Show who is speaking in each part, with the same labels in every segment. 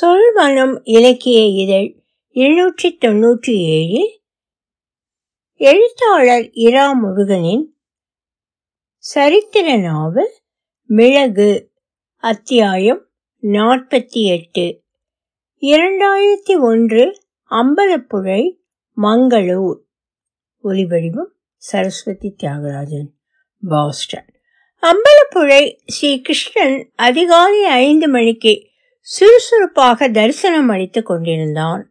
Speaker 1: சொல்வனம் இலக்கிய இதழ் எழுநூற்றி தொன்னூற்றி ஏழில் எழுத்தாளர் இரா முருகனின் சரித்திர நாவல் மிளகு அத்தியாயம் நாற்பத்தி எட்டு இரண்டாயிரத்தி ஒன்று அம்பலப்புழை மங்களூர். ஒலிவடிவம் சரஸ்வதி தியாகராஜன் பாஸ்டன். அம்பலப்புழை ஸ்ரீ கிருஷ்ணன் அதிகாலை ஐந்து மணிக்கு சுறுசுறுப்பாக தரிசனம் அளித்துக் கொண்டிருந்தான்.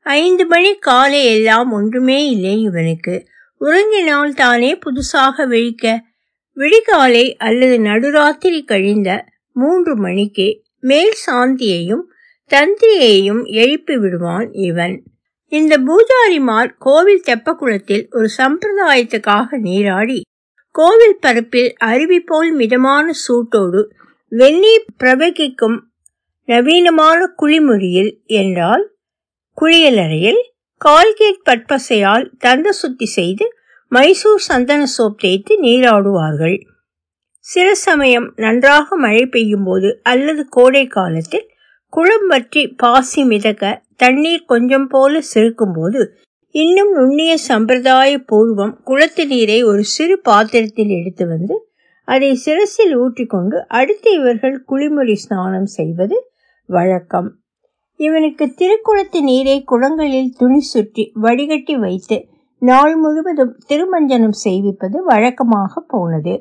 Speaker 1: ஐந்து மணி காலை எல்லாம் ஒன்றுமே இல்லை இவனுக்கு. உறங்கினால் தானே புதுசாக விழிக்க விடிகாலை அல்லது நடுராத்திரி கழிந்த மூன்று மணிக்கு மேல் சாந்தியையும் தந்திரியையும் எழுப்பி விடுவான் இவன். இந்த பூஜாரிமார் கோவில் தெப்பக்குளத்தில் ஒரு சம்பிரதாயத்துக்காக நீராடி கோவில் பரப்பில் அருவி போல் மிதமான சூட்டோடு வெள்ளி பிரபகிக்கும் நவீனமான குளிமுறியில் என்றால் குளியலறையில் கால்கேட் பற்பசையால் தந்த சுத்தி செய்து மைசூர் சந்தன சோப் தேய்த்து நீராடுவார்கள். சில சமயம் நன்றாக மழை பெய்யும் போது அல்லது கோடை காலத்தில் குளம் வற்றி பாசி மிதக்க தண்ணீர் கொஞ்சம் போல சிறுக்கும் போது இன்னும் நுண்ணிய சம்பிரதாய பூர்வம் குளத்து நீரை ஒரு சிறு பாத்திரத்தில் எடுத்து வந்து அதை சிரசில் ஊற்றிக்கொண்டு அடுத்து இவர்கள் குளிமொழி ஸ்நானம் செய்வது வழக்கம். இவனுக்கு திருக்குளத்து நீரை குளங்களில் துணி சுற்றி வடிகட்டி வைத்து நாள் முழுவதும் திருமஞ்சனம் செய்விப்பது வழக்கமாக போனது.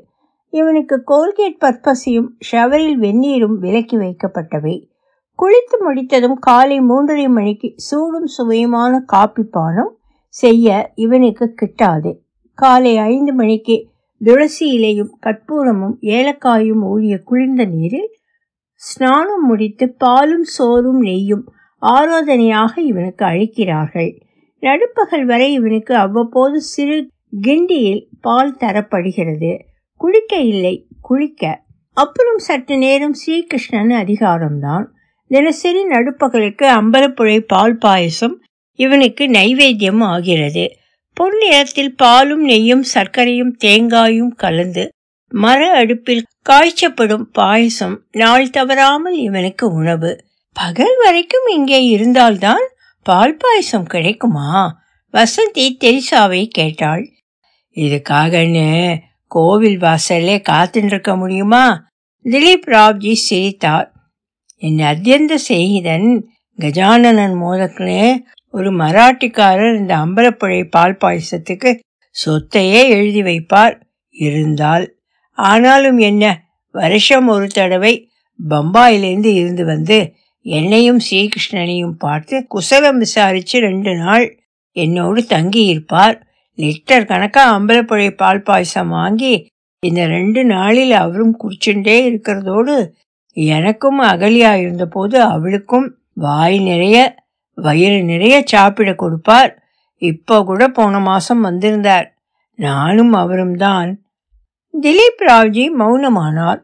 Speaker 1: இவனுக்கு கோல்கேட் பற்பசியும் ஷவரில் வெந்நீரும் விலக்கி வைக்கப்பட்டவை. குளித்து முடித்ததும் காலை மூன்றரை மணிக்கு சூடும் சுவையுமான காப்பி பானம் செய்ய இவனுக்கு கிட்டாது. காலை ஐந்து மணிக்கு துளசி இலையும் கற்பூரமும் ஏலக்காயும் ஊறிய குளிர்ந்த நீரில் ஸ்நானம் முடித்து பாலும் சோறும் நெய்யும் ஆராதனையாக இவனுக்கு அளிக்கிறார்கள். நடுப்பகல் வரை இவனுக்கு அவ்வப்போது சிறு கிண்டியில் பால் தரப்படுகிறது. குளிக்க இல்லை குளிக்க. அப்புறம் சற்று நேரம் ஸ்ரீகிருஷ்ணன் அதிகாரம்தான். தினசரி நடுப்பகலுக்கு அம்பலப்புழை பால் பாயசம் இவனுக்கு நைவேத்தியம் ஆகிறது. பொன் நிறத்தில் பாலும் நெய்யும் சர்க்கரையும் தேங்காயும் கலந்து மர அடுப்பில் காய்ச்சப்படும் பாயசம் நாள் தவறாமல் இவனுக்கு உணவு. பகல் வரைக்கும் இங்கே இருந்தால்தான் பால் பாயசம் கிடைக்குமா? வசந்தி தெரிசாவை கேட்டாள். இதுக்காகன்னு கோவில் வாசலே காத்துட்டு இருக்க முடியுமா? திலீப் ராவ்ஜி சிரித்தார். என் அத்தியந்த செய்கிதன் கஜானனன் மோதக்குனே ஒரு மராட்டிக்காரர் இந்த அம்பலப்புழை பால் பாயசத்துக்கு சொத்தையே எழுதி வைப்பார். இருந்தால் ஆனாலும் என்ன? வருஷம் ஒரு தடவை பம்பாயிலிருந்து இருந்து வந்து என்னையும் ஸ்ரீகிருஷ்ணனையும் பார்த்து குசலம் விசாரிச்சு ரெண்டு நாள் என்னோடு தங்கி இருப்பார் லிட்டர் கணக்காக அம்பலப்புழை பால் பாயசம் வாங்கி இந்த ரெண்டு நாளில் அவரும் குடிச்சுட்டே இருக்கிறதோடு எனக்கும் அகலியா இருந்தபோது அவளுக்கும் வாய் நிறைய வயிறு நிறைய சாப்பிட கொடுப்பார். இப்போ கூட போன மாசம் வந்திருந்தார். நானும் அவரும் தான். திலீப் ராவ்ஜி மௌனமானார்.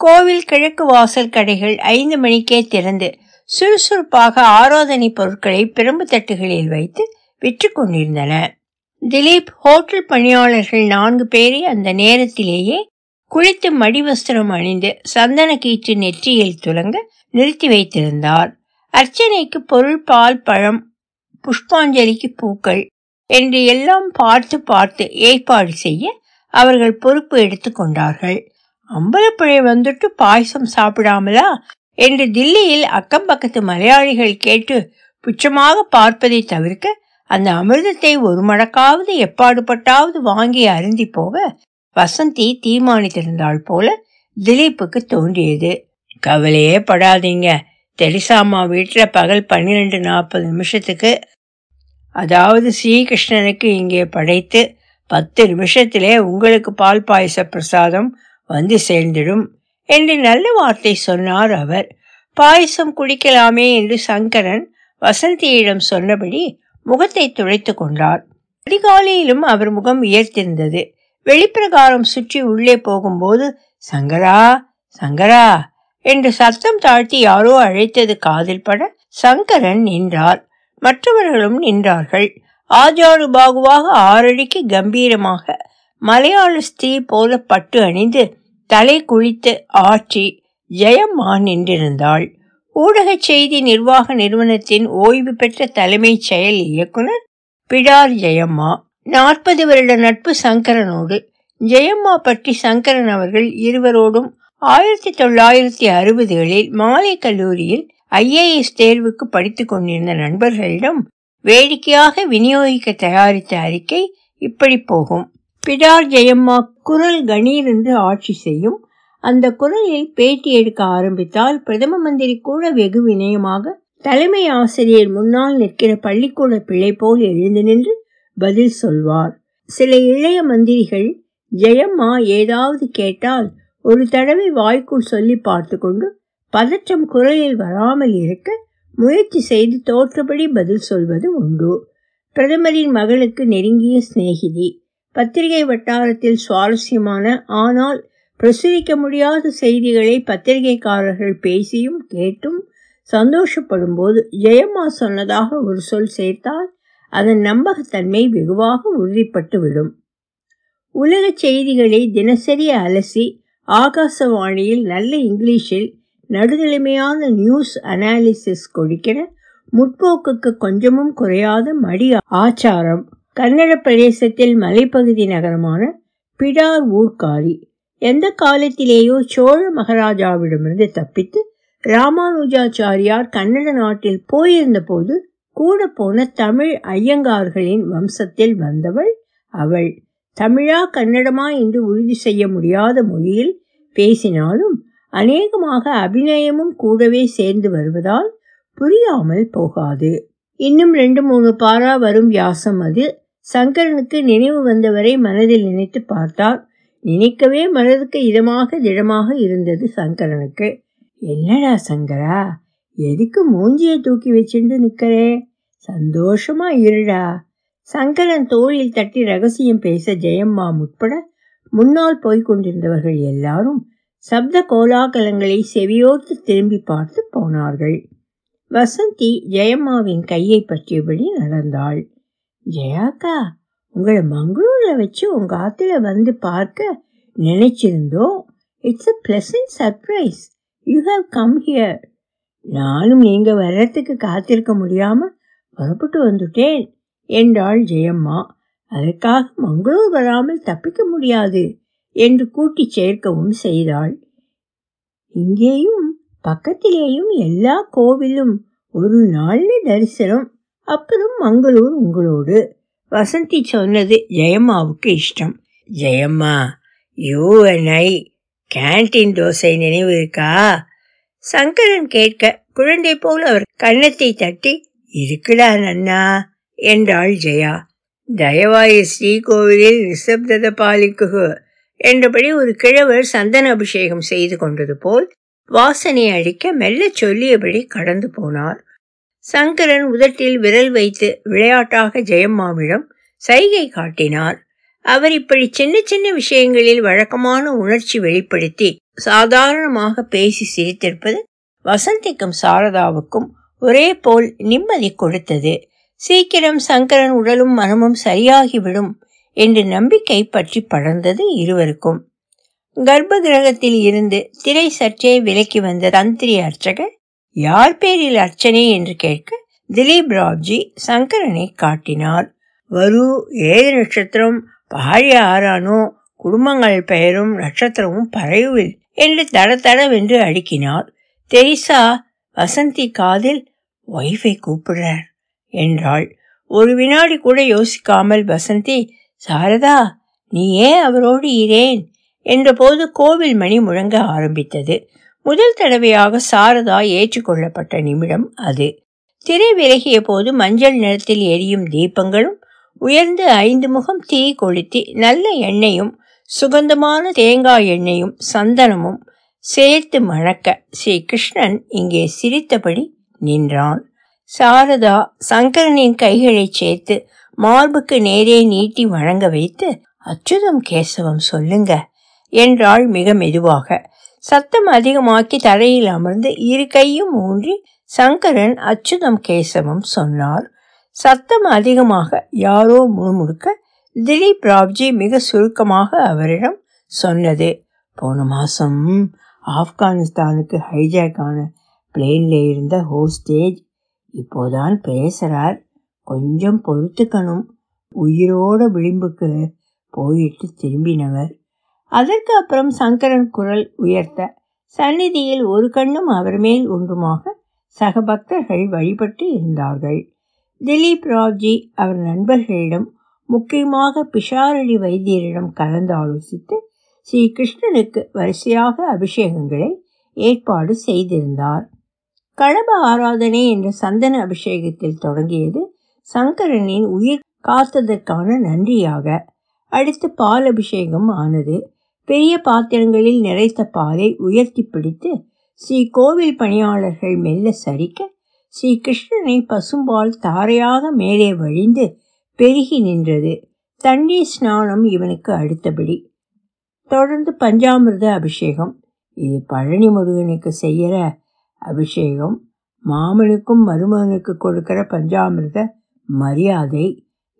Speaker 1: கோவில் கிழக்கு வாசல் கடைகள் ஐந்து மணிக்கே திறந்து சுறுசுறுப்பாக ஆராதனை பொருட்களை பிரம்பு தட்டுகளில் வைத்து விற்று கொண்டிருந்தன. திலீப் ஹோட்டல் பணியாளர்கள் நான்கு பேரை அந்த நேரத்திலேயே குளித்து மடிவஸ்திரம் அணிந்து சந்தன கீற்று நெற்றியில் துலங்க நிறுத்தி வைத்திருந்தார். அர்ச்சனைக்கு பொருள் பால் பழம் புஷ்பாஞ்சலிக்கு பூக்கள் என்று எல்லாம் பார்த்து பார்த்து ஏற்பாடு செய்ய அவர்கள் பொறுப்பு எடுத்துக்கொண்டார்கள் அம்பலப்புழை வந்துட்டு பாயசம் சாப்பிடாமலா? என்று தில்லியில் அக்கம் பக்கத்து மலையாளிகள் கேட்டு புச்சமாக பார்ப்பதை தவிர்க்க அந்த அமிர்தத்தை ஒரு மடக்காவது எப்பாடுபட்டாவது வாங்கி அருந்தி போக வசந்தி தீர்மானித்திருந்தாள் போல திலீப்புக்கு தோன்றியது. கவலையே படாதீங்க. தெரிசாமா வீட்டில் பகல் பன்னிரெண்டு நாற்பது நிமிஷத்துக்கு அதாவது ஸ்ரீகிருஷ்ணனுக்கு இங்கே படைத்து பத்து நிமிஷத்திலே உங்களுக்கு பால் பாயச பிரசாதம் வந்து சேர்ந்திடும் என்று நல்ல வார்த்தை சொன்னார் அவர். பாயசம் குடிக்கலாமே என்று சங்கரன் வசந்தியிடம் சொன்னபடி முகத்தை துடைத்து கொண்டார். அதிகாலையிலும் அவர் முகம் உயர்த்திருந்தது. வெளிப்பிரகாரம் சுற்றி உள்ளே போகும்போது சங்கரா சங்கரா என்று சத்தம் தாழ்த்தி யாரோ அழைத்தது காதில் பட சங்கரன் நின்றார். மற்றவர்களும் நின்றார்கள். ஆஜாடு பாகுவாக ஆறடிக்கு கம்பீரமாக மலையாள ஸ்திரீ போல பட்டு அணிந்து தலை குளித்து ஆற்றி ஜெயம்மா நின்றிருந்தாள். ஊடக செய்தி நிர்வாக நிறுவனத்தின் ஓய்வு பெற்ற தலைமைச் செயல் இயக்குனர் பிடார் ஜெயம்மா. நாற்பது வருட நட்பு சங்கரனோடு ஜெயம்மா பற்றி சங்கரன் அவர்கள் இருவரோடும் ஆயிரத்தி தொள்ளாயிரத்தி அறுபதுகளில் மாலை கல்லூரியில் ஐஏஎஸ் தேர்வுக்கு படித்துக் கொண்டிருந்த நண்பர்களிடம் வேடிக்கையாக விநியோகிக்க தயாரித்த அறிக்கை இப்படி போகும். பிடார் ஜெயம்மா குரல் கணீர் என்று ஆட்சி செய்யும். அந்த குரலில் பேட்டி எடுக்க ஆரம்பித்தால் பிரதம மந்திரி கூட வெகு வினயமாக தலைமை ஆசிரியர் முன்னால் நிற்கிற பள்ளிக்கூட பிள்ளை போல் எழுந்து நின்று பதில் சொல்வார். சில இளைய மந்திரிகள் ஜெயம்மா ஏதாவது கேட்டால் ஒரு தடவை வாய்க்குள் சொல்லி பார்த்து கொண்டு பதற்றம் குரலில் வராமல் இருக்க முயற்சி செய்து தோற்றபடி பதில் சொல்வது உண்டு. பிரதமரின் மகளுக்கு நெருங்கிய சிநேகிதி. பத்திரிகை வட்டாரத்தில் சுவாரஸ்யமான ஆனால் பிரசுரிக்க முடியாத செய்திகளை பத்திரிகைக்காரர்கள் பேசியும் கேட்டும் சந்தோஷப்படும் போது ஜெயம்மா சொன்னதாக ஒரு சொல் சேர்த்தால் அதன் நம்பகத்தன்மை வெகுவாக உறுதிப்பட்டுவிடும். உலக செய்திகளை தினசரி அலசி ஆகாசவாணியில் நல்ல இங்கிலீஷில் நடுநிலைமையான நியூஸ் அனாலிசிஸ் கொடுக்கிற முற்போக்குக்கு கொஞ்சமும் குறையாத மடி ஆச்சாரம். கன்னட பிரதேசத்தில் மலைப்பகுதி நகரமான பிடார் ஊர்காரி எந்த காலத்திலேயோ சோழ மகாராஜாவிடமிருந்து தப்பித்து ராமானுஜாச்சாரியார் கன்னட நாட்டில் போயிருந்த போது கூட போன தமிழ் ஐயங்கார்களின் வம்சத்தில் வந்தவள் அவள். தமிழா கன்னடமா என்று உறுதி செய்ய முடியாத மொழியில் பேசினாலும் அநேகமாக அபிநயமும் கூடவே சேர்ந்து வருவதால் புரியாமல் போகாது. இன்னும் ரெண்டு மூணு பாரா வரும் வியாசம் அது. சங்கரனுக்கு நினைவு வந்தவரை மனதில் நினைத்து பார்த்தார் நினைக்கவே மனதுக்கு இதமாக திடமாக இருந்தது சங்கரனுக்கு. என்னடா சங்கரா எதுக்கு மூஞ்சியை தூக்கி வச்சுட்டு நிற்கிறே? சந்தோஷமா இருடா. சங்கரன் தோளில் தட்டி ரகசியம் பேச ஜெயம்மா உட்பட முன்னால் போய்க் கொண்டிருந்தவர்கள் எல்லாரும் சப்த கோலாகலங்களை செவியோர்த்து திரும்பி பார்த்து போனார்கள். வசந்தி ஜெயம்மாவின் கையை பற்றியபடி நடந்தாள். ஜெயாக்கா உங்களை மங்களூர்ல வச்சு உங்க ஆத்துல வந்து பார்க்க நினைச்சிருந்தோம் it's a pleasant surprise you have come here நானும் நீங்க வர்றதுக்கு காத்திருக்க முடியாம புறப்பட்டு வந்துட்டேன் என்றாள் ஜெயம்மா. அதற்காக மங்களூர் வராமல் தப்பிக்க முடியாது. என்று கூட்டி சேர்க்கவும் செய்தாள். இங்கேயும் பக்கத்திலேயும் எல்லா கோவிலும் ஒரு நாள்ல தரிசனம். அப்புறம் மங்களூர் உங்களோடு. வசந்தி சொன்னது ஜெயம்மாவுக்கு இஷ்டம். Jayamma you and I canteen dosa நினைவு இருக்கா? சங்கரன் கேட்க குழந்தை போல் அவர் கன்னத்தை தட்டி இருக்குடா நன்னா என்றாள் ஜெயா. தயவாய் ஸ்ரீகோவிலில் நிசப்தத பாலிக்குகு. என்றபடி ஒரு கிழவர் சந்தன அபிஷேகம் செய்து கொண்டது போல் வாசனை அழிக்க மெல்ல சொல்லியபடி கடந்து போனார். சங்கரன் உதட்டில் விரல் வைத்து விளையாட்டாக ஜெயம்மாவிடம் சைகை காட்டினார். அவர் இப்படி சின்ன சின்ன விஷயங்களில் வழக்கமான உணர்ச்சி வெளிப்படுத்தி சாதாரணமாக பேசி சிரித்திருப்பது வசந்திக்கும் சாரதாவுக்கும் ஒரே போல் நிம்மதி கொடுத்தது. சீக்கிரம் சங்கரன் உடலும் மனமும் சரியாகிவிடும். என்று நம்பிக்கை பற்றி படர்ந்தது இருவருக்கும். கர்ப்ப கிரகத்தில் இருந்து திரை சற்றே விலக்கி வந்த தந்திரி அர்ச்சகர் யார் பேரில் அர்ச்சனை? என்று கேட்க திலீப் ராவ்ஜி சங்கரனை காட்டினார். வரு ஏழு நட்சத்திரம் பாரிய ஆறானோ குடும்பங்கள் பெயரும் நட்சத்திரமும் பறையுவில் என்று தட தடவென்று அடுக்கினார். தெரிசா வசந்தி காதில் ஒய்ஃபை கூப்பிடுறார் என்றாள். ஒரு வினாடி கூட யோசிக்காமல் வசந்தி சாரதா நீ ஏன் அவரோடு இரேன் என்றபோது கோவில் மணி முழங்க ஆரம்பித்தது. முதல் தடவையாக சாரதா ஏற்றுக்கொள்ளப்பட்ட நிமிடம் அது. திரை விலகிய போது மஞ்சள் நிறத்தில் எரியும் தீபங்களும் உயர்ந்து ஐந்து முகம் தீ கொளுத்தி நல்ல எண்ணெயும் சுகந்தமான தேங்காய் எண்ணெயும் சந்தனமும் சேர்த்து மணக்க ஸ்ரீ கிருஷ்ணன் இங்கே சிரித்தபடி நின்றான். சாரதா சங்கரனின் கைகளை சேர்த்து மார்புக்கு நேரே நீட்டி வழங்க வைத்து அச்சுதம் கேசவம் சொல்லுங்க என்றாள் மிக மெதுவாக. சத்தம் அதிகமாக்கி தரையில் அமர்ந்து இரு கையும் ஊன்றி சங்கரன் அச்சுதம் கேசவம் சொன்னார். சத்தம் அதிகமாக யாரோ முணுமுணுக்க திலீப் ராவ்ஜி மிக சுருக்கமாக அவரிடம் சொன்னது போன மாசம் ஆப்கானிஸ்தானுக்கு ஹைஜாக் ஆன பிளேன்ல இருந்த ஹோஸ்டேஜ் இப்போதான் பேசுறார் கொஞ்சம் பொறுத்துக்கணும். உயிரோட விளிம்புக்கு போயிட்டு திரும்பினவர். அதற்கு அப்புறம் சங்கரன் குரல் உயர்த்த சந்நிதியில் ஒரு கண்ணும் அவர் மேல் ஒன்றுமாக சக பக்தர்கள் வழிபட்டு இருந்தார்கள். திலீப் ராவ்ஜி அவர் நண்பர்களிடம் முக்கியமாக பிஷாரடி வைத்தியரிடம் கலந்து ஆலோசித்து ஸ்ரீ கிருஷ்ணனுக்கு வரிசையாக அபிஷேகங்களை ஏற்பாடு செய்திருந்தார். களப ஆராதனை என்ற சந்தன அபிஷேகத்தில் தொடங்கியது சங்கரனின் உயிர் காத்ததற்கான நன்றியாக. அடுத்து பால் அபிஷேகம் ஆனது. பெரிய பாத்திரங்களில் நிறைத்த பாலை உயர்த்தி பிடித்து ஸ்ரீ கோவில் பணியாளர்கள் மெல்ல சரிக்க ஸ்ரீ கிருஷ்ணனை பசும்பால் தாரையாக மேலே வழிந்து பெருகி நின்றது. தண்ணீர் ஸ்நானம் இவனுக்கு அடுத்தபடி. தொடர்ந்து பஞ்சாமிர்த அபிஷேகம். இது பழனி முருகனுக்கு செய்கிற அபிஷேகம். மாமனுக்கும் மருமகனுக்கு கொடுக்கிற பஞ்சாமிர்த மரியாதை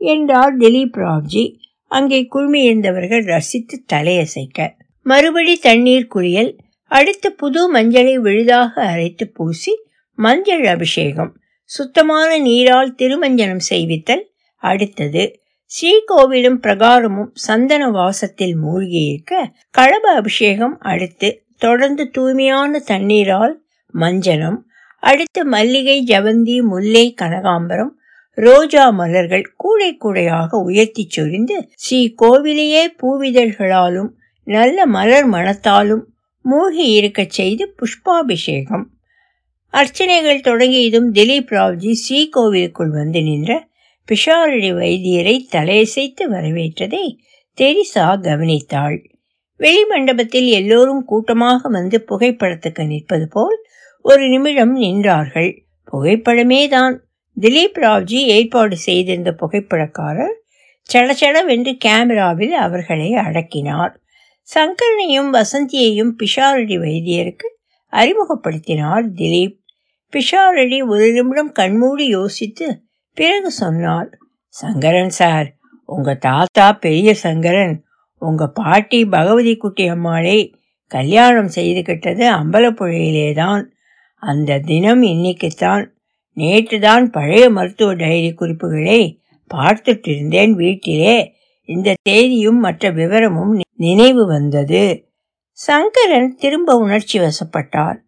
Speaker 1: என்றார் திலீப் ராவ்ஜி. அங்கே குழுமியிருந்தவர்கள் ரசித்து தலையசைக்க. மறுபடி தண்ணீர் குளியல் அடுத்து புது மஞ்சளை விழுதாக அரைத்து பூசி மஞ்சள் அபிஷேகம் சுத்தமான நீரால் திருமஞ்சனம் செய்வித்தல் அடுத்தது ஸ்ரீகோவிலும் பிரகாரமும் சந்தன வாசத்தில் மூழ்கியிருக்க களப அபிஷேகம் அடுத்து தொடர்ந்து தூய்மையான தண்ணீரால் மஞ்சனம் அடுத்து மல்லிகை ஜவந்தி முல்லை கனகாம்பரம் ரோஜா மலர்கள் கூடை கூடையாக உயர்த்தி சொரிந்து ஸ்ரீ கோவிலையே பூவிதழ்களாலும் நல்ல மலர் மணத்தாலும் மூழ்கி இருக்கச் செய்து புஷ்பாபிஷேகம். அர்ச்சனைகள் தொடங்கியதும் திலீப் ராவ்ஜி ஸ்ரீ கோவிலுக்குள் வந்து நின்ற பிஷாரடி வைத்தியரை தலையசைத்து வரவேற்றதை தெரிசா கவனித்தாள். வெளிமண்டபத்தில் எல்லோரும் கூட்டமாக வந்து புகைப்படத்துக்கு நிற்பது போல் ஒரு நிமிடம் நின்றார்கள். புகைப்படமே தான் திலீப் ராவ்ஜி ஏற்பாடு செய்திருந்த புகைப்படக்காரர் சடச்சடவென்று கேமராவில் அவர்களை அடக்கினார். சங்கரனையும் வசந்தியையும் பிஷாரடி வைத்தியருக்கு அறிமுகப்படுத்தினார் திலீப். பிஷாரடி ஒரு நிமிடம் கண்மூடி யோசித்து பிறகு சொன்னார் சங்கரன் சார் உங்க தாத்தா பெரிய சங்கரன். உங்க பாட்டி பகவதி குட்டி அம்மாளை கல்யாணம் செய்துகிட்டது அம்பலப்புழையிலே தான் அந்த தினம் இன்னைக்குத்தான். நேற்று தான் பழைய மருத்துவ டைரி குறிப்புகளை பார்த்துட்டு இருந்தேன் வீட்டிலே. இந்த தேதியும் மற்ற விவரமும் நினைவு வந்தது. சங்கரன் திரும்ப உணர்ச்சி வசப்பட்டார்.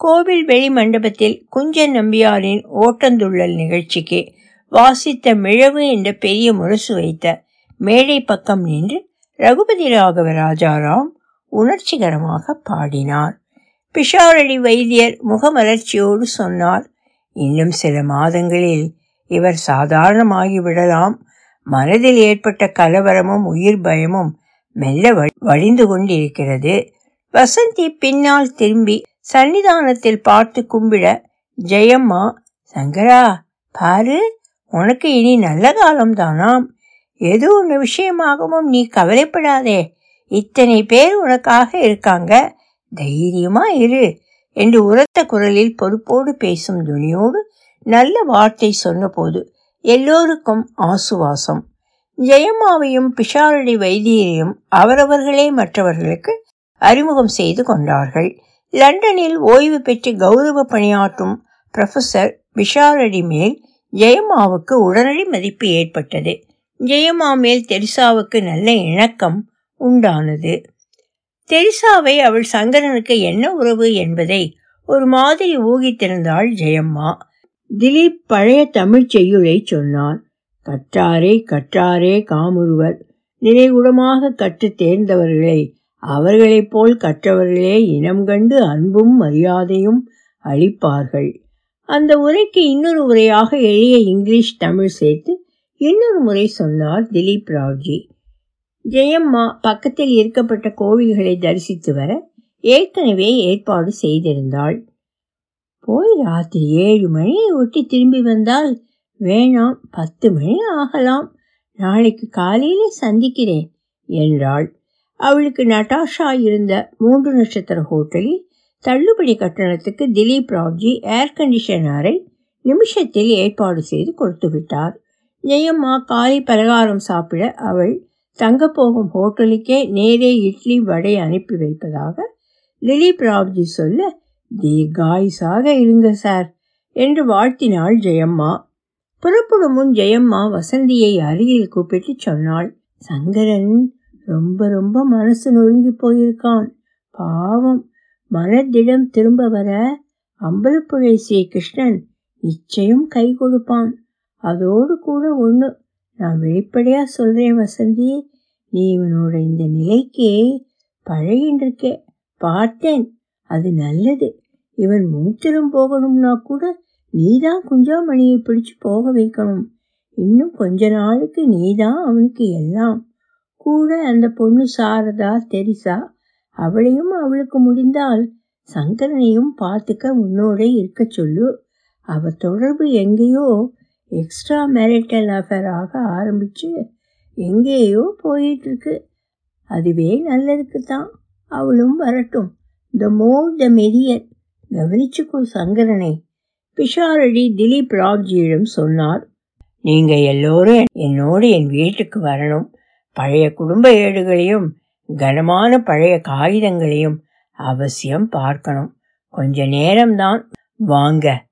Speaker 1: கோவில் வெளி மண்டபத்தில் குஞ்சன் நம்பியாரின் ஓட்டந்துள்ளல் நிகழ்ச்சிக்கு வாசித்த மிழவு என்ற பெரிய முரசு வைத்த மேடை பக்கம் நின்று ரகுபதி ராகவ ராஜாராம் உணர்ச்சிகரமாக பாடினார். பிஷாரடி வைத்தியர் முகமலர்ச்சியோடு சொன்னார் இன்னும் சில மாதங்களில் இவர் சாதாரணமாகி விடலாம். மனதில் ஏற்பட்ட கலவரமும் உயிர் பயமும் மெல்ல வழிந்து கொண்டிருக்கிறது. வசந்தி பின்னால் திரும்பி சன்னிதானத்தில் பார்த்து கும்பிட ஜெயம்மா சங்கரா பாரு உனக்கு இனி நல்ல காலம்தானாம் எது ஏதோ ஒன்று விஷயமாகவும் நீ கவலைப்படாதே. இத்தனை பேர் உனக்காக இருக்காங்க. தைரியமா இரு. என்று உரத்த குரலில் பொறுப்போடு பேசும் துணியோடு நல்ல வார்த்தை சொன்னபோது எல்லோருக்கும் ஆசுவாசம். ஜெயம்மாவையும் பிஷாரடி வைத்தியரையும் அவரவர்களே மற்றவர்களுக்கு அறிமுகம் செய்து கொண்டார்கள். லண்டனில் ஓய்வு பெற்று கௌரவ பணியாற்றும் ப்ரொஃபசர் பிஷாரடி மேல் ஜெயம்மாவுக்கு உடனடி மதிப்பு ஏற்பட்டது. ஜெயம்மா மேல் தெரிசாவுக்கு நல்ல இணக்கம் உண்டானது. தெரிசாவை அவள் சங்கரனுக்கு என்ன உறவு என்பதை ஒரு மாதிரி ஊகித்திருந்தாள் ஜெயம்மா. திலீப் பழைய தமிழ் செய்யுளை சொன்னான். கற்றாரே கற்றாரே காமுருவர். நினைகுடமாக கற்று தேர்ந்தவர்களை அவர்களைப் போல் கற்றவர்களே இனம் கண்டு அன்பும் மரியாதையும் அளிப்பார்கள். அந்த உரைக்கு இன்னொரு உரையாக எளிய இங்கிலீஷ் தமிழ் சேர்த்து இன்னொரு முறை சொன்னார் திலீப் ராவ்ஜி. ஜெயம்மா பக்கத்தில் இருக்கப்பட்ட கோவில்களை தரிசித்து வர ஏற்கனவே ஏற்பாடு செய்திருந்தாள். போய் ராத்திரி ஏழு மணியை ஒட்டி திரும்பி வந்தால் வேணாம் பத்து மணி ஆகலாம். நாளைக்கு காலையில சந்திக்கிறேன் என்றாள். அவளுக்கு நட்டாஷா இருந்த மூன்று நட்சத்திர ஹோட்டலில் தள்ளுபடி கட்டணத்துக்கு திலீப் ராவ்ஜி ஏர் கண்டிஷனரை நிமிஷத்தில் ஏற்பாடு செய்து கொடுத்து விட்டார் ஜெயம்மா காலை பலகாரம் சாப்பிட அவள் தங்க போகும் ஹோட்டலுக்கே நேரே இட்லி வடை அனுப்பி வைப்பதாக திலீப் ராவ்ஜி சொல்ல தீர்காயுசாக இருங்க சார் என்று வாழ்த்தினாள் ஜெயம்மா. புறப்படும் முன் ஜெயம்மா வசந்தியை அருகில் கூப்பிட்டு சொன்னாள் சங்கரன் ரொம்ப ரொம்ப மனசு நொறுங்கி போயிருக்கான். பாவம் மனதிடம் திரும்ப வர அம்பலப்புழை ஸ்ரீ கிருஷ்ணன் நிச்சயம் கை கொடுப்பான். அதோடு கூட ஒன்று நான் வெளிப்படையாக சொல்கிறேன் வசந்தி. நீ இவனோட இந்த நிலைக்கு பழகின்றிருக்கே. பார்த்தேன் அது நல்லது. இவன் மூத்திரம் போகணும்னா கூட நீதான் குஞ்சாமணியை பிடிச்சு போக வைக்கணும். இன்னும் கொஞ்ச நாளுக்கு நீதான் அவனுக்கு எல்லாம். கூட அந்த பொண்ணு சாரதா தெரிசா அவளையும் அவளுக்கு முடிந்தால் சங்கரனையும் பார்த்துக்க உன்னோட இருக்க சொல்லு. அவ தொடர்பு எங்கேயோ எக்ஸ்ட்ரா மேரிட்டல் அஃபேராக ஆரம்பித்து எங்கேயோ போயிட்டுருக்கு. அதுவே நல்லதுக்கு தான் அவளும் வரட்டும். த மோர் த மெரியர் கவனிச்சுக்கோ சங்கரனை. பிஷாரடி திலீப் ராவ்ஜியிடம் சொன்னார். நீங்கள் எல்லோரும் என்னோடு என் வீட்டுக்கு வரணும். பழைய குடும்ப ஏடுகளையும் கனமான பழைய காகிதங்களையும் அவசியம் பார்க்கணும். கொஞ்ச நேரம்தான். வாங்க.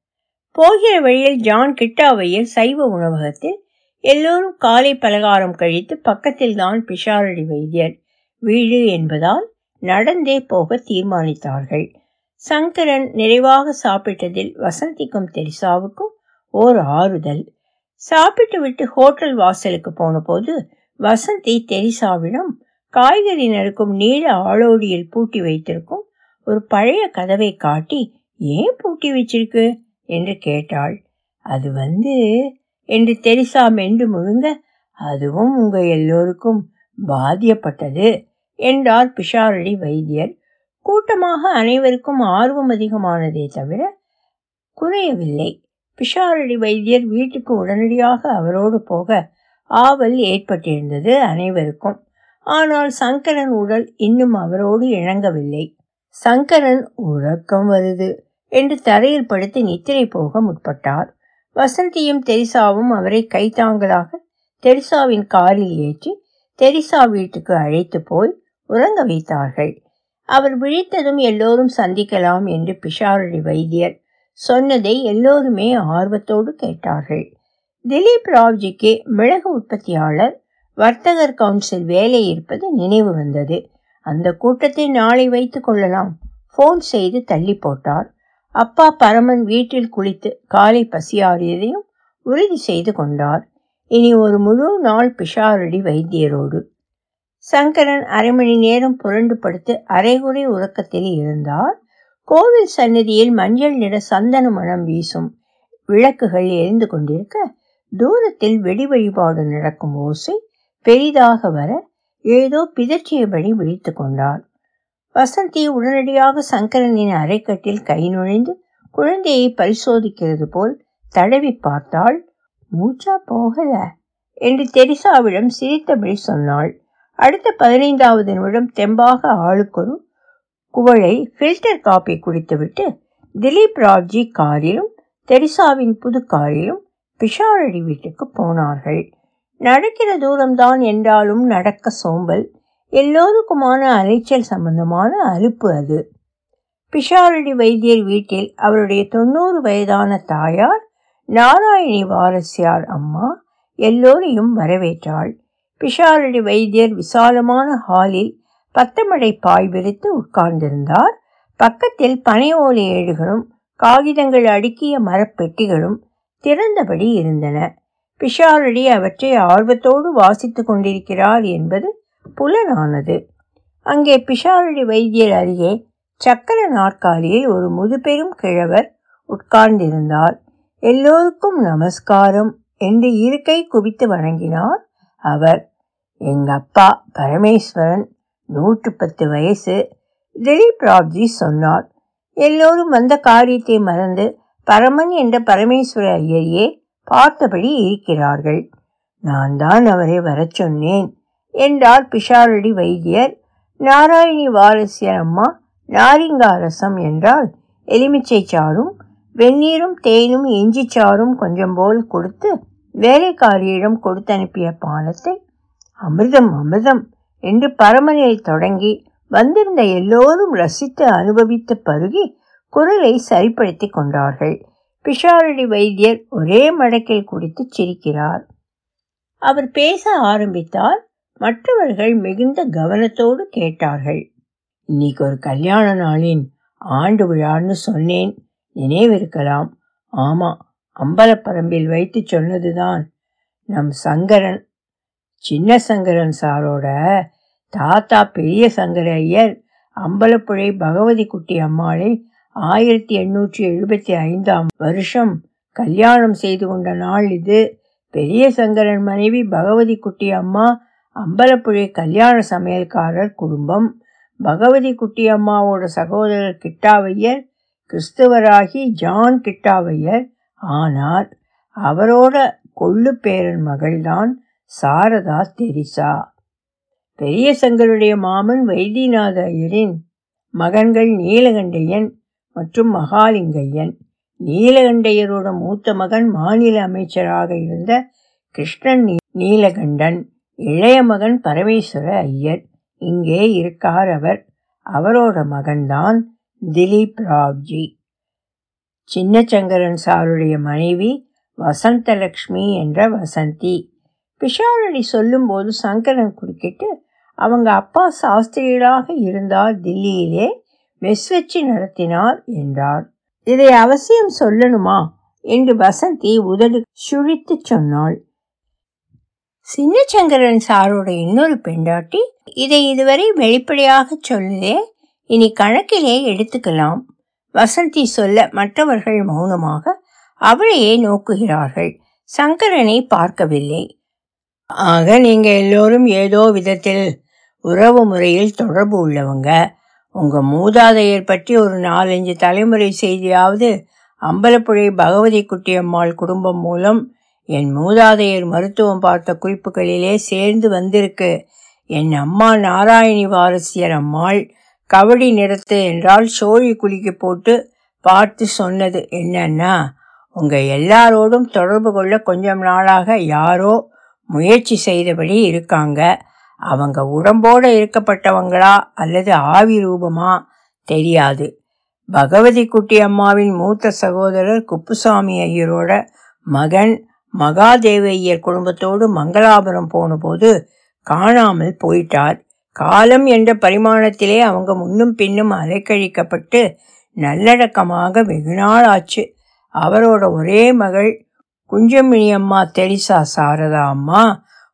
Speaker 1: போகிற வழியில் ஜான் கிட்டாவையில் சைவ உணவகத்தில் எல்லோரும் காலை பலகாரம் கழித்து பக்கத்தில் தான் பிஷாரடி வைத்தியர் வீடு என்பதால் நடந்தே போக தீர்மானித்தார்கள். சங்கரன் நிறைவாக சாப்பிட்டதில் வசந்திக்கும் தெரிசாவுக்கும் ஓர் ஆறுதல். சாப்பிட்டு விட்டு ஹோட்டல் வாசலுக்கு போன போது வசந்தி தெரிசாவிடம் காய்கறி நறுக்கும் நீள ஆளோடியில் பூட்டி வைத்திருக்கும் ஒரு பழைய கதவை காட்டி ஏன் பூட்டி வச்சிருக்கு? என்று கேட்டாள். அது வந்து என்று தெரிசா மென்று முழுங்க அதுவும் உங்க எல்லோருக்கும் பாதியப்பட்டது என்றார் பிஷாரடி வைத்தியர். கூட்டமாக அனைவருக்கும் ஆர்வம் அதிகமானதே தவிர குறையவில்லை. பிஷாரடி வைத்தியர் வீட்டுக்கு உடனடியாக அவரோடு போக ஆவல் ஏற்பட்டிருந்தது அனைவருக்கும். ஆனால் சங்கரன் உடல் இன்னும் அவரோடு இணங்கவில்லை. சங்கரன் உறக்கம் வருது. என்று தரையில் படுத்து நித்திரை போக முற்பட்டார். வசந்தியும் தெரிசாவும் அவரை கைத்தாங்களாக தெரிசாவின் காரில் ஏற்றி தெரிசா வீட்டுக்கு அழைத்து போய் உறங்க வைத்தார்கள். அவர் விழித்ததும் எல்லோரும் சந்திக்கலாம் என்று பிஷாரடி வைத்தியர் சொன்னதை எல்லோருமே ஆர்வத்தோடு கேட்டார்கள். திலீப் ராவ்ஜிக்கு மிளகு உற்பத்தியாளர் வர்த்தகர் கவுன்சில் வேலை இருப்பது நினைவு வந்தது. அந்த கூட்டத்தை நாளை வைத்துக் கொள்ளலாம். போன் செய்து தள்ளி போட்டார். அப்பா பரமன் வீட்டில் குளித்து காலை பசியாறியதையும் உறுதி செய்து கொண்டார். இனி ஒரு முழு நாள் பிஷாரடி வைத்தியரோடு. சங்கரன் அரை மணி நேரம் புரண்டு படுத்து அரைகுறை உறக்கத்தில் இருந்தார். கோவில் சன்னதியில் மஞ்சள் நிற சந்தன மனம் வீசும் விளக்குகள் எரிந்து கொண்டிருக்க தூரத்தில் வெடி வழிபாடு நடக்கும் ஓசை பெரிதாக வர ஏதோ பிதற்றியபடி விழித்து கொண்டார். வசந்தி உடனடியாக சங்கரனின் அரைக்கட்டில் கை நுழைந்து குழந்தையை பரிசோதிக்கிறது போல் தடவி பார்த்தாள். மூச்சா போகல என்று தெரிசாவிடம் சிரித்தபடி சொன்னாள். அடுத்த பதினைந்தாவது நிமிடம் தெம்பாக ஆளுக்கொரு குவளை ஃபில்டர் காப்பி குடித்துவிட்டு திலீப் ராவ்ஜி காரிலும் தெரிசாவின் புது காரிலும் பிஷாரடி வீட்டுக்கு போனார்கள். நடக்கிற தூரம்தான் என்றாலும் நடக்க சோம்பல். எல்லோருக்குமான அலைச்சல் சம்பந்தமான அலுப்பு அது. பிஷாரடி வைத்தியர் வீட்டில் அவருடைய தொண்ணூறு வயதான தாயார் நாராயணி வாரசியார் அம்மா எல்லோரையும் வரவேற்றாள். பிஷாரடி வைத்தியர் விசாலமான ஹாலில் பத்தமடை பாய் விரித்து உட்கார்ந்திருந்தார். பக்கத்தில் பனை ஓலை ஏடுகளும் காகிதங்கள் அடுக்கிய மரப்பெட்டிகளும் திறந்தபடி இருந்தன. பிஷாரடி அவற்றை ஆர்வத்தோடு வாசித்துக் கொண்டிருக்கிறார் என்பது புலனானது. அங்கே பிஷாரடி வைத்தியர் அருகே சக்கர நாற்காலியில் ஒரு முதுபெரும் கிழவர் உட்கார்ந்திருந்தார். எல்லோருக்கும் நமஸ்காரம் என்று இருக்கை குவித்து வணங்கினார் அவர். எங்க அப்பா பரமேஸ்வரன் நூற்று பத்து வயசு திலீப் ராவ்ஜி சொன்னார். எல்லோரும் வந்த காரியத்தை மறந்து பரமன் என்ற பரமேஸ்வர ஐயரையே பார்த்தபடி இருக்கிறார்கள். நான் தான் அவரை வரச் சொன்னேன். என்றார் பிஷாரடி வைத்தியர். நாராயணி வாரசியர் அம்மா நாரிங்காரசம் என்றால் எலுமிச்சை சாறும் வெந்நீரும் தேனும் இஞ்சி சாறும் கொஞ்சம் போல் கொடுத்து வேலைக்காரியிடம் கொடுத்து அனுப்பிய பானத்தை அமிர்தம் அமிர்தம் என்று பரமனில் தொடங்கி வந்திருந்த எல்லோரும் ரசித்து அனுபவித்து பருகி குரலை சரிப்படுத்தி கொண்டார்கள். பிஷாரடி வைத்தியர் ஒரே மடக்கில் குடித்து சிரிக்கிறார். அவர் பேச ஆரம்பித்தால் மற்றவர்கள் மிகுந்த கவனத்தோடு கேட்டார்கள். இன்னைக்கு ஒரு கல்யாண நாளின் ஆண்டு விழான்னு சொன்னேன். நினைவிருக்கலாம். ஆமா அம்பலப்பரம்பில் வைத்து சொன்னதுதான். நம் சங்கரன் சின்ன சங்கரன் சாரோட தாத்தா பெரிய சங்கர ஐயர் அம்பலப்புழை பகவதி குட்டி அம்மாளை ஆயிரத்தி எண்ணூற்றி எழுபத்தி ஐந்தாம் வருஷம் கல்யாணம் செய்து கொண்ட நாள் இது. பெரிய சங்கரன் மனைவி பகவதி குட்டி அம்மா அம்பலப்புழை கல்யாண சமையல்காரர் குடும்பம். பகவதி குட்டியம்மாவோட சகோதரர் கிட்டாவையர் கிறிஸ்துவராகி ஜான் கிட்டாவையர் ஆனார். அவரோட கொள்ளு பேரன் மகள்தான் சாரதா தெரிசா. பெரிய சங்கருடைய மாமன் வைத்தியநாத ஐயரின் மகன்கள் நீலகண்டையன் மற்றும் மகாலிங்கையன் நீலகண்டையரோட மூத்த மகன் மாநில அமைச்சராக இருந்த கிருஷ்ணன் நீலகண்டன். இளைய மகன் பரமேஸ்வர ஐயர். இங்கே இருக்கார் அவர். அவரோட மகன்தான் திலீப் ராவ்ஜி. சின்னச்சங்கரன் சாருடைய மனைவி வசந்தலக்ஷ்மி என்ற வசந்தி. பிஷாரணி சொல்லும்போது சங்கரன் குறுக்கிட்டு அவங்க அப்பா சாஸ்திரியராக இருந்தால் தில்லியிலே மெஸ் வச்சு நடத்தினார் என்றார். இதை அவசியம் சொல்லணுமா? என்று வசந்தி உதடு சுழித்து சொன்னாள். சின்னச்சங்கரன் சாரோட இன்னொரு பெண்டாட்டி இதை இதுவரை வெளிப்படையாக சொல்லுதே. இனி கணக்கிலே எடுத்துக்கலாம். வசந்தி சொல்ல மற்றவர்கள் மௌனமாக அவளையே நோக்குகிறார்கள். சங்கரனை பார்க்கவில்லை. ஆக நீங்க எல்லோரும் ஏதோ விதத்தில் உறவு முறையில் தொடர்பு உள்ளவங்க. உங்க மூதாதையர் பற்றி ஒரு நாலஞ்சு தலைமுறை செய்தியாவது அம்பலப்புழை பகவதி குட்டியம்மாள் குடும்பம் மூலம் என் மூதாதையர் மருத்துவம் பார்த்த குறிப்புகளிலே சேர்ந்து வந்திருக்கு. என் அம்மா நாராயணி வாரசியர் அம்மாள் கவடி நிறத்து என்றால் சோழி குளிக்கு போட்டு பார்த்து சொன்னது என்னன்னா உங்க எல்லாரோடும் தொடர்பு கொள்ள கொஞ்சம் நாளாக யாரோ முயற்சி செய்தபடி இருக்காங்க. அவங்க உடம்போட இருக்கப்பட்டவங்களா அல்லது ஆவி ரூபமா தெரியாது. பகவதி குட்டி அம்மாவின் மூத்த சகோதரர் குப்புசாமி ஐயரோட மகன் மகாதேவையர் குடும்பத்தோடு மங்களாபுரம் போனபோது காணாமல் போயிட்டார். காலம் என்ற பரிமாணத்திலே அவங்க முன்னும் பின்னும் அலைக்கழிக்கப்பட்டு நல்லடக்கமாக வெகுநாள் ஆச்சு. அவரோட ஒரே மகள் குஞ்சமணி அம்மா தெரிசா சாரதா அம்மா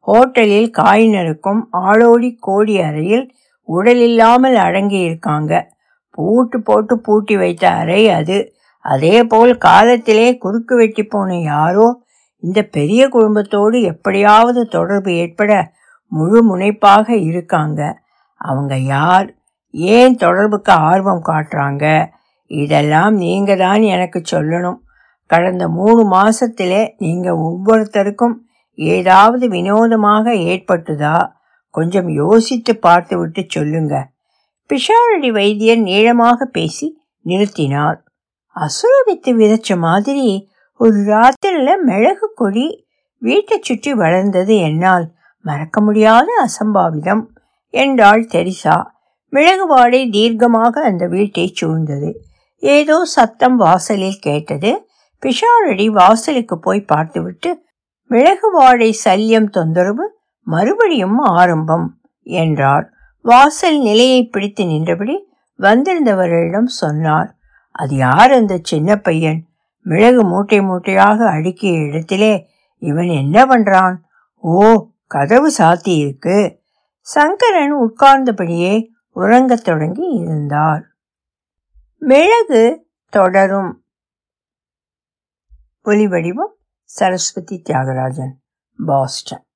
Speaker 1: ஹோட்டலில் காய் நறுக்கும் ஆளோடி கோடி அறையில் உடலில்லாமல் அடங்கி இருக்காங்க பூட்டு போட்டு பூட்டி வைத்த அறை அது. அதே போல் காலத்திலே குறுக்கு வெட்டி போன யாரோ இந்த பெரிய குடும்பத்தோடு எப்படியாவது தொடர்பு ஏற்பட முழு முனைப்பாக இருக்காங்க. அவங்க யார்? ஏன் தொடர்புக்கு ஆர்வம் காட்டுறாங்க? இதெல்லாம் நீங்க தான் எனக்கு சொல்லணும். கடந்த மூணு மாசத்திலே நீங்க ஒவ்வொருத்தருக்கும் ஏதாவது வினோதமாக ஏற்பட்டுதா? கொஞ்சம் யோசித்து பார்த்துவிட்டு சொல்லுங்க. பிஷாரடி வைத்தியர் நீளமாக பேசி நிறுத்தினார். அசுரவித்து விதைச்ச மாதிரி ஒரு ராத்திரில மிளகு கொடி வீட்டை சுற்றி வளர்ந்தது என்னால் மறக்க முடியாத அசம்பாவிதம் என்றாள் தெரிசா. மிளகு வாடை தீர்க்கமாக அந்த வீட்டை சூழ்ந்தது. ஏதோ சத்தம் வாசலில் கேட்டது. பிஷாரடி வாசலுக்கு போய் பார்த்துவிட்டு மிளகு வாடை சல்யம் தொந்தரவு மறுபடியும் ஆரம்பம் என்றார் வாசல் நிலையை பிடித்து நின்றபடி வந்திருந்தவர்களிடம் சொன்னார் அது யார் அந்த சின்ன பையன்? மிளகு மூட்டை மூட்டையாக அடுக்கிய இடத்திலே இவன் என்ன பண்றான்? ஓ கதவு சாத்தி இருக்கு. சங்கரன் உட்கார்ந்தபடியே உறங்கத் தொடங்கி இருந்தார். மிளகு தொடரும். ஒலிவடிவம் சரஸ்வதி தியாகராஜன் பாஸ்டன்.